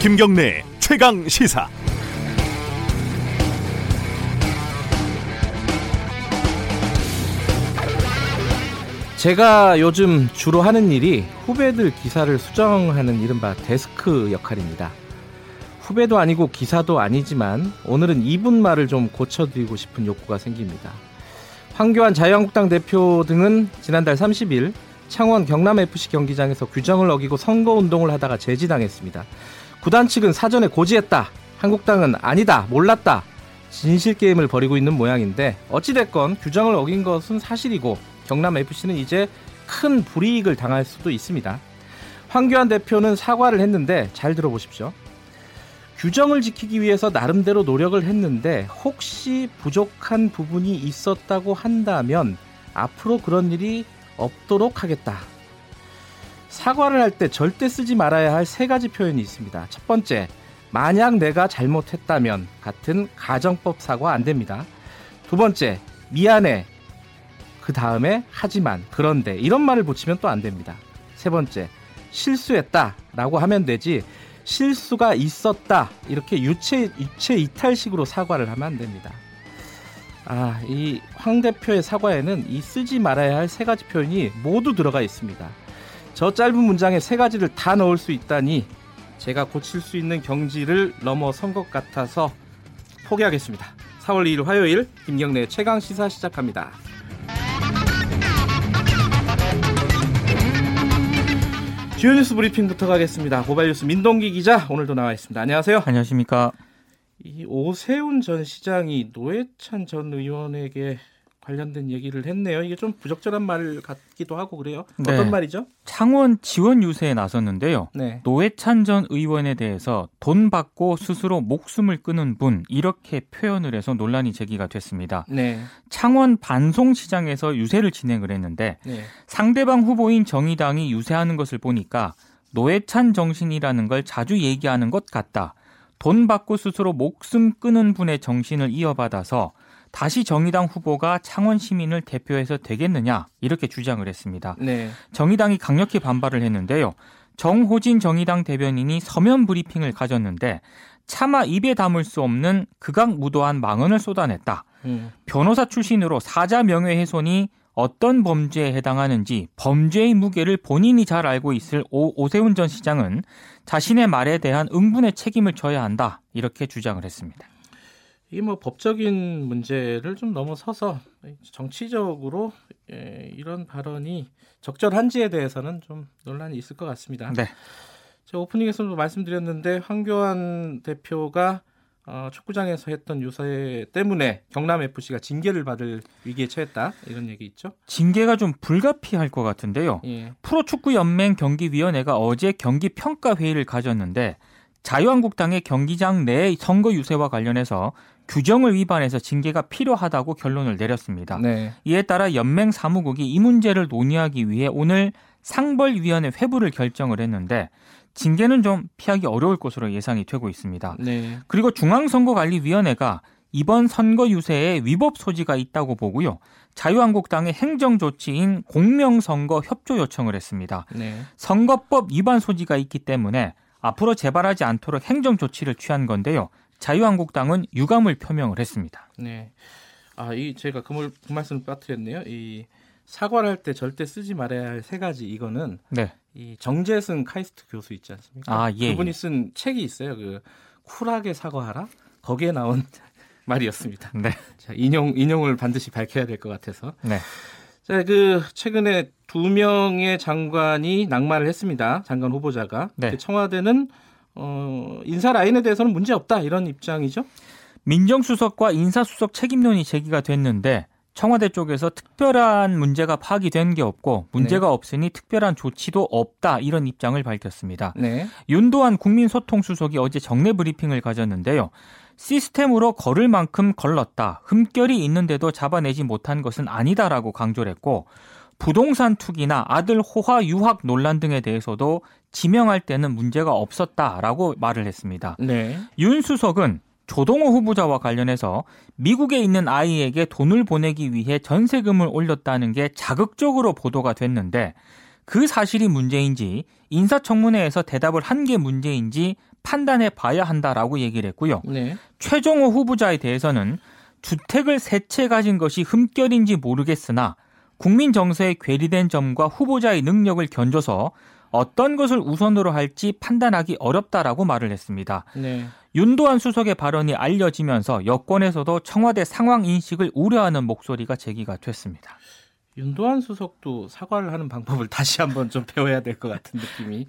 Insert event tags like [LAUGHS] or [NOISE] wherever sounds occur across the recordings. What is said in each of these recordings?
김경래 최강 시사. 제가 요즘 주로 하는 일이 후배들 기사를 수정하는 이른바 데스크 역할입니다. 후배도 아니고 기사도 아니지만 오늘은 이분 말을 좀 고쳐드리고 싶은 욕구가 생깁니다. 황교안 자유한국당 대표 등은 지난달 30일 창원 경남FC 경기장에서 규정을 어기고 선거운동을 하다가 제지당했습니다. 구단 측은 사전에 고지했다. 한국당은 아니다. 몰랐다. 진실 게임을 벌이고 있는 모양인데 어찌됐건 규정을 어긴 것은 사실이고 경남FC는 이제 큰 불이익을 당할 수도 있습니다. 황교안 대표는 사과를 했는데 잘 들어보십시오. 규정을 지키기 위해서 나름대로 노력을 했는데 혹시 부족한 부분이 있었다고 한다면 앞으로 그런 일이 없도록 하겠다. 사과를 할 때 절대 쓰지 말아야 할 세 가지 표현이 있습니다. 첫 번째, 만약 내가 잘못했다면 같은 가정법 사과 안 됩니다. 두 번째, 미안해. 그 다음에 하지만 그런데 이런 말을 붙이면 또 안 됩니다. 세 번째, 실수했다라고 하면 되지 실수가 있었다 이렇게 유체 유체 이탈식으로 사과를 하면 안 됩니다. 아, 이 황 대표의 사과에는 이 쓰지 말아야 할 세 가지 표현이 모두 들어가 있습니다. 저 짧은 문장에 세 가지를 다 넣을 수 있다니 제가 고칠 수 있는 경지를 넘어선 것 같아서 포기하겠습니다. 4월 2일 화요일 김경래 최강 시사 시작합니다. 주요 뉴스 브리핑부터 가겠습니다. 고발 뉴스 민동기 기자 오늘도 나와 있습니다. 안녕하세요. 안녕하십니까. 이 오세훈 전 시장이 노회찬 전 의원에게 관련된 얘기를 했네요. 이게 좀 부적절한 말 같기도 하고 그래요. 네. 어떤 말이죠? 창원 지원 유세에 나섰는데요. 네. 노회찬 전 의원에 대해서 돈 받고 스스로 목숨을 끊은 분 이렇게 표현을 해서 논란이 제기가 됐습니다. 네. 창원 반송시장에서 유세를 진행을 했는데 네. 상대방 후보인 정의당이 유세하는 것을 보니까 노회찬 정신이라는 걸 자주 얘기하는 것 같다. 돈 받고 스스로 목숨 끊은 분의 정신을 이어받아서 다시 정의당 후보가 창원 시민을 대표해서 되겠느냐 이렇게 주장을 했습니다. 네. 정의당이 강력히 반발을 했는데요. 정호진 정의당 대변인이 서면 브리핑을 가졌는데 차마 입에 담을 수 없는 극악무도한 망언을 쏟아냈다. 음. 변호사 출신으로 사자 명예훼손이 어떤 범죄에 해당하는지 범죄의 무게를 본인이 잘 알고 있을 오, 오세훈 전 시장은 자신의 말에 대한 응분의 책임을 져야 한다. 이렇게 주장을 했습니다. 이게 뭐 법적인 문제를 좀 넘어서서 정치적으로 예, 이런 발언이 적절한지에 대해서는 좀 논란이 있을 것 같습니다. 네. 제가 오프닝에서도 말씀드렸는데 황교안 대표가 어, 축구장에서 했던 유세 때문에 경남 FC가 징계를 받을 위기에 처했다 이런 얘기 있죠? 징계가 좀 불가피할 것 같은데요. 예. 프로축구 연맹 경기위원회가 어제 경기 평가 회의를 가졌는데 자유한국당의 경기장 내 선거 유세와 관련해서 규정을 위반해서 징계가 필요하다고 결론을 내렸습니다. 네. 이에 따라 연맹 사무국이 이 문제를 논의하기 위해 오늘 상벌위원회 회부를 결정을 했는데 징계는 좀 피하기 어려울 것으로 예상이 되고 있습니다. 네. 그리고 중앙선거관리위원회가 이번 선거 유세에 위법 소지가 있다고 보고요. 자유한국당의 행정 조치인 공명선거 협조 요청을 했습니다. 네. 선거법 위반 소지가 있기 때문에 앞으로 재발하지 않도록 행정 조치를 취한 건데요. 자유한국당은 유감을 표명을 했습니다. 네. 아, 이 제가 그, 말, 그 말씀을 빠뜨렸네요. 이 사과를 할 때 절대 쓰지 말아야 할 세 가지 이거는 네. 이 정재승 카이스트 교수 있지 않습니까? 아, 예. 그분이 쓴 책이 있어요. 그 쿨하게 사과하라. 거기에 나온 [LAUGHS] 말이었습니다. 네. 자, 인용 인용을 반드시 밝혀야 될 것 같아서. 네. 자, 그 최근에 두 명의 장관이 낙마를 했습니다. 장관 후보자가. 네. 그 청와대는 어, 인사 라인에 대해서는 문제 없다 이런 입장이죠. 민정수석과 인사수석 책임론이 제기가 됐는데 청와대 쪽에서 특별한 문제가 파기된 게 없고 문제가 네. 없으니 특별한 조치도 없다 이런 입장을 밝혔습니다. 네. 윤도한 국민소통수석이 어제 정례 브리핑을 가졌는데요. 시스템으로 걸을 만큼 걸렀다. 흠결이 있는데도 잡아내지 못한 것은 아니다라고 강조를 했고 부동산 투기나 아들 호화 유학 논란 등에 대해서도 지명할 때는 문제가 없었다라고 말을 했습니다. 네. 윤 수석은 조동호 후보자와 관련해서 미국에 있는 아이에게 돈을 보내기 위해 전세금을 올렸다는 게 자극적으로 보도가 됐는데 그 사실이 문제인지 인사청문회에서 대답을 한 게 문제인지 판단해 봐야 한다라고 얘기를 했고요. 네. 최종호 후보자에 대해서는 주택을 세 채 가진 것이 흠결인지 모르겠으나 국민 정서에 괴리된 점과 후보자의 능력을 견줘서 어떤 것을 우선으로 할지 판단하기 어렵다라고 말을 했습니다. 네. 윤도한 수석의 발언이 알려지면서 여권에서도 청와대 상황 인식을 우려하는 목소리가 제기가 됐습니다. 윤도한 수석도 사과를 하는 방법을 다시 한번 좀 배워야 될 것 같은 느낌이.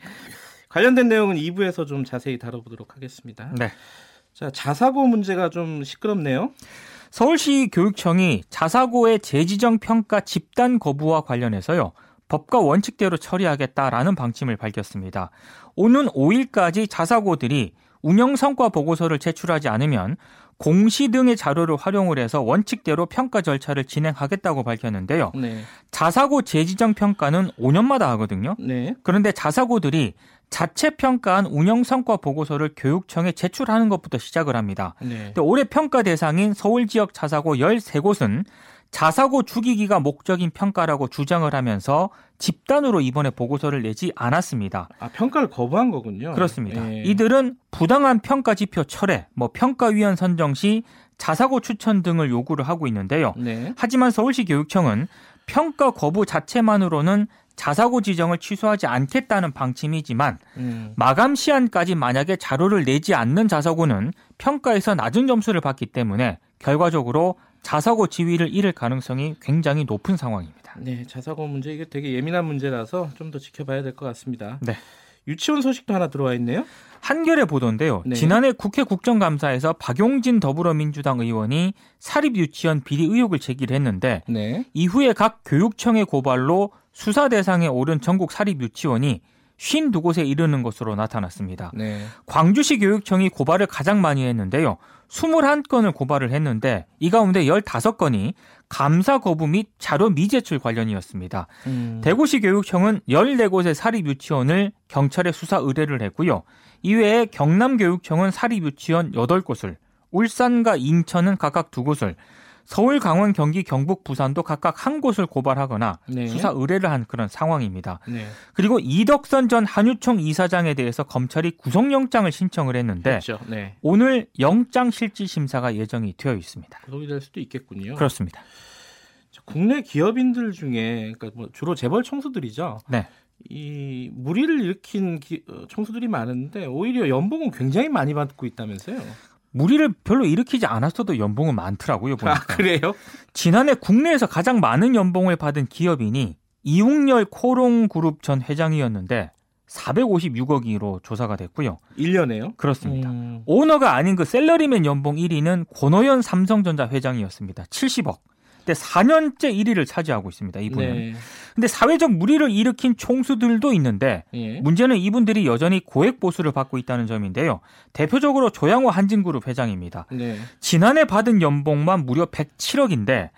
관련된 내용은 2부에서 좀 자세히 다뤄보도록 하겠습니다. 네. 자, 자사고 문제가 좀 시끄럽네요. 서울시 교육청이 자사고의 재지정 평가 집단 거부와 관련해서요. 법과 원칙대로 처리하겠다라는 방침을 밝혔습니다. 오는 5일까지 자사고들이 운영 성과 보고서를 제출하지 않으면 공시 등의 자료를 활용을 해서 원칙대로 평가 절차를 진행하겠다고 밝혔는데요. 네. 자사고 재지정 평가는 5년마다 하거든요. 네. 그런데 자사고들이 자체 평가한 운영 성과 보고서를 교육청에 제출하는 것부터 시작을 합니다. 네. 올해 평가 대상인 서울 지역 자사고 13곳은 자사고 주기기가 목적인 평가라고 주장을 하면서 집단으로 이번에 보고서를 내지 않았습니다. 아, 평가를 거부한 거군요. 그렇습니다. 예. 이들은 부당한 평가 지표 철회, 뭐 평가위원 선정 시 자사고 추천 등을 요구를 하고 있는데요. 네. 하지만 서울시 교육청은 평가 거부 자체만으로는 자사고 지정을 취소하지 않겠다는 방침이지만 음. 마감 시한까지 만약에 자료를 내지 않는 자사고는 평가에서 낮은 점수를 받기 때문에 결과적으로 자사고 지위를 잃을 가능성이 굉장히 높은 상황입니다. 네, 자사고 문제 이게 되게 예민한 문제라서 좀 더 지켜봐야 될 것 같습니다. 네. 유치원 소식도 하나 들어와 있네요. 한겨레 보도인데요. 네. 지난해 국회 국정감사에서 박용진 더불어민주당 의원이 사립 유치원 비리 의혹을 제기를 했는데 네. 이후에 각 교육청의 고발로 수사 대상에 오른 전국 사립 유치원이 52곳에 이르는 것으로 나타났습니다. 네. 광주시 교육청이 고발을 가장 많이 했는데요. 21건을 고발을 했는데 이 가운데 15건이 감사 거부 및 자료 미제출 관련이었습니다. 음. 대구시 교육청은 14곳의 사립 유치원을 경찰에 수사 의뢰를 했고요. 이외에 경남 교육청은 사립 유치원 8곳을, 울산과 인천은 각각 2곳을, 서울, 강원, 경기, 경북, 부산도 각각 한 곳을 고발하거나 네. 수사 의뢰를 한 그런 상황입니다. 네. 그리고 이덕선 전 한유총 이사장에 대해서 검찰이 구속영장을 신청을 했는데 그렇죠. 네. 오늘 영장 실질 심사가 예정이 되어 있습니다. 구속이 될 수도 있겠군요. 그렇습니다. 자, 국내 기업인들 중에 그러니까 뭐 주로 재벌 총수들이죠. 네. 이 무리를 일으킨 기- 어, 총수들이 많은데 오히려 연봉은 굉장히 많이 받고 있다면서요. 무리를 별로 일으키지 않았어도 연봉은 많더라고요. 보니까. 아 그래요? 지난해 국내에서 가장 많은 연봉을 받은 기업인이 이웅열 코롱 그룹 전 회장이었는데 456억이로 조사가 됐고요. 1년에요? 그렇습니다. 음, 오너가 아닌 그 셀러리맨 연봉 1위는 권호연 삼성전자 회장이었습니다. 70억. 근데 4년째 1위를 차지하고 있습니다. 이분은. 네. 근데 사회적 무리를 일으킨 총수들도 있는데 예. 문제는 이분들이 여전히 고액 보수를 받고 있다는 점인데요. 대표적으로 조양호 한진그룹 회장입니다. 네. 지난해 받은 연봉만 무려 107억인데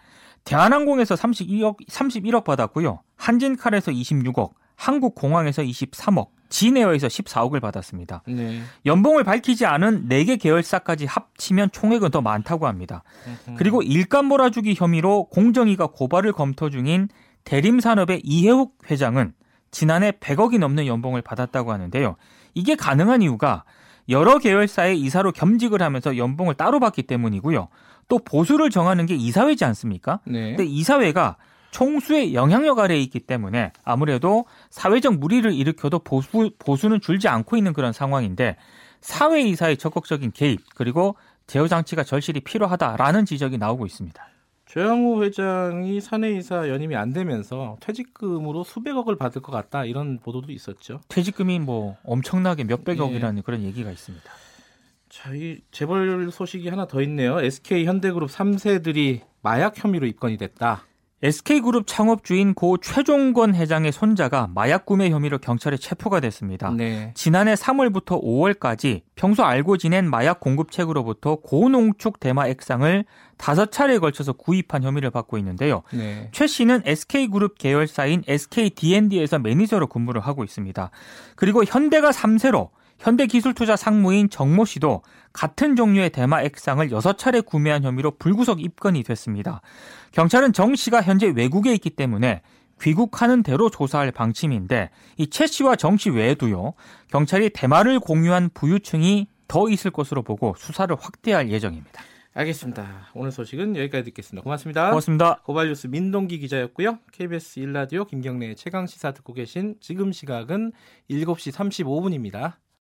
대한항공에서 32억 31억 받았고요. 한진칼에서 26억, 한국공항에서 23억, 진에어에서 14억을 받았습니다. 네. 연봉을 밝히지 않은 4개 계열사까지 합치면 총액은 더 많다고 합니다. 음. 그리고 일감 몰아주기 혐의로 공정위가 고발을 검토 중인 대림산업의 이해욱 회장은 지난해 100억이 넘는 연봉을 받았다고 하는데요. 이게 가능한 이유가 여러 계열사의 이사로 겸직을 하면서 연봉을 따로 받기 때문이고요. 또 보수를 정하는 게 이사회지 않습니까? 네. 근데 이사회가 총수의 영향력 아래에 있기 때문에 아무래도 사회적 무리를 일으켜도 보수, 보수는 줄지 않고 있는 그런 상황인데 사회 이사의 적극적인 개입 그리고 제어 장치가 절실히 필요하다라는 지적이 나오고 있습니다. 조양호 회장이 사내이사 연임이 안 되면서 퇴직금으로 수백억을 받을 것 같다 이런 보도도 있었죠. 퇴직금이 뭐 엄청나게 예. 몇백억이라는 그런 얘기가 있습니다. 자, 이 재벌 소식이 하나 더 있네요. SK 현대그룹 3세들이 마약 혐의로 입건이 됐다. SK그룹 창업주인 고 최종건 회장의 손자가 마약 구매 혐의로 경찰에 체포가 됐습니다. 네. 지난해 3월부터 5월까지 평소 알고 지낸 마약 공급책으로부터 고농축 대마 액상을 다섯 차례에 걸쳐서 구입한 혐의를 받고 있는데요. 네. 최 씨는 SK그룹 계열사인 SKD&D에서 매니저로 근무를 하고 있습니다. 그리고 현대가 3세로 현대기술투자 상무인 정모 씨도 같은 종류의 대마 액상을 6차례 구매한 혐의로 불구속 입건이 됐습니다. 경찰은 정 씨가 현재 외국에 있기 때문에 귀국하는 대로 조사할 방침인데 이 최 씨와 정 씨 외에도요 경찰이 대마를 공유한 부유층이 더 있을 것으로 보고 수사를 확대할 예정입니다. 알겠습니다. 오늘 소식은 여기까지 듣겠습니다. 고맙습니다. 고맙습니다. 고발뉴스 민동기 기자였고요. KBS 1라디오 김경래의 최강 시사 듣고 계신 지금 시각은 7시 35분입니다.